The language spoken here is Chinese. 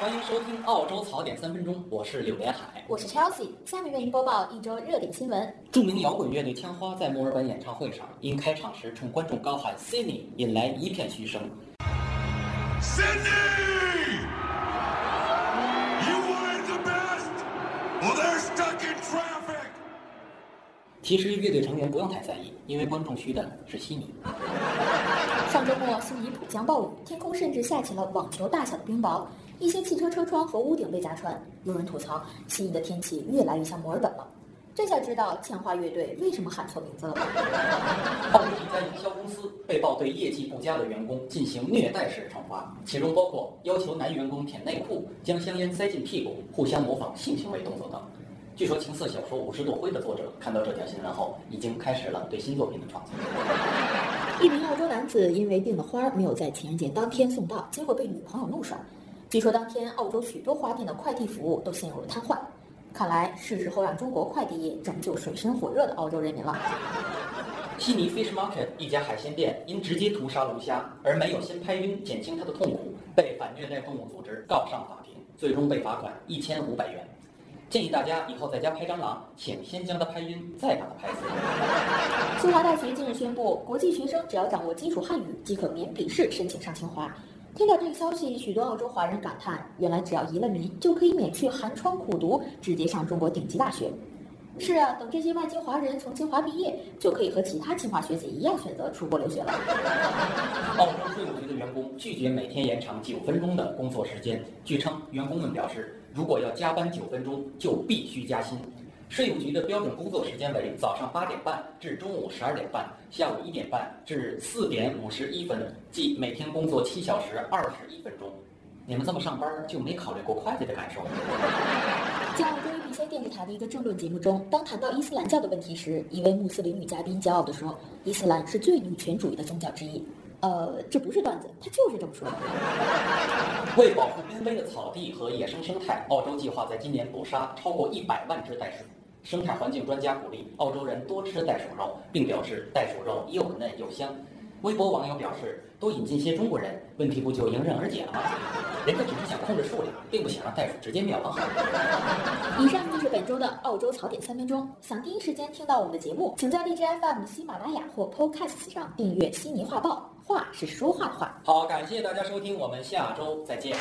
欢迎收听澳洲槽点三分钟，我是柳连海。我是 Chelsea，下面为您播报一周热点新闻。著名摇滚乐队枪花在墨尔本演唱会上，因开场时冲观众高喊 “Sydney”，引来一片嘘声。Sydney! You wanted the best? Well, they're stuck in traffic! 其实乐队成员不用太在意，因为观众嘘的是悉尼。上周末，悉尼普降暴雨，天空甚至下起了网球大小的冰雹，一些汽车车窗和屋顶被砸穿。有人吐槽，悉尼的天气越来越像墨尔本了。这下知道欠花乐队为什么喊错名字了吧？澳洲一家营销公司被曝对业绩不佳的员工进行虐待式惩罚，其中包括要求男员工舔内裤、将香烟塞进屁股、互相模仿性行为动作等。据说情色小说《五十朵灰》的作者看到这条新闻后，已经开始了对新作品的创作。一名澳洲男子因为订的花没有在情人节当天送到，结果被女朋友怒甩。据说当天澳洲许多花店的快递服务都陷入了瘫痪。看来是时候让中国快递业拯救水深火热的澳洲人民了。悉尼 Fish Market 一家海鲜店因直接屠杀龙虾而没有先拍晕减轻他的痛苦，被反虐待动物组织告上法庭，最终被罚款一千五百元。建议大家以后在家拍蟑螂，请先将它拍晕，再把它拍死。清华大学近日宣布，国际学生只要掌握基础汉语，即可免笔试申请上清华。听到这个消息，许多澳洲华人感叹：原来只要移了民，就可以免去寒窗苦读，直接上中国顶级大学。是啊，等这些外籍华人从清华毕业，就可以和其他清华学子一样选择出国留学了。澳洲税务局的员工拒绝每天延长九分钟的工作时间。据称，员工们表示，如果要加班九分钟，就必须加薪。税务局的标准工作时间为早上八点半至中午十二点半，下午一点半至四点五十一分，即每天工作七小时二十一分钟。你们这么上班就没考虑过会计的感受吗？在澳洲 ABC 电视台的一个政论节目中，当谈到伊斯兰教的问题时，一位穆斯林女嘉宾骄傲地说：“伊斯兰是最女权主义的宗教之一。”呃，这不是段子，他就是这么说的。为保护濒危的草地和野生生态，澳洲计划在今年捕杀超过一百万只袋鼠。生态环境专家鼓励澳洲人多吃袋鼠肉，并表示袋鼠肉又嫩又香。微博网友表示，多引进些中国人，问题不就迎刃而解了吗？人家只是想控制数量，并不想让袋鼠直接灭亡。以上就是本周的澳洲槽点三分钟。想第一时间听到我们的节目，请在荔枝 FM、喜马拉雅或 Podcast 上订阅《悉尼画报》，话是说话的话。好，感谢大家收听，我们下周再见。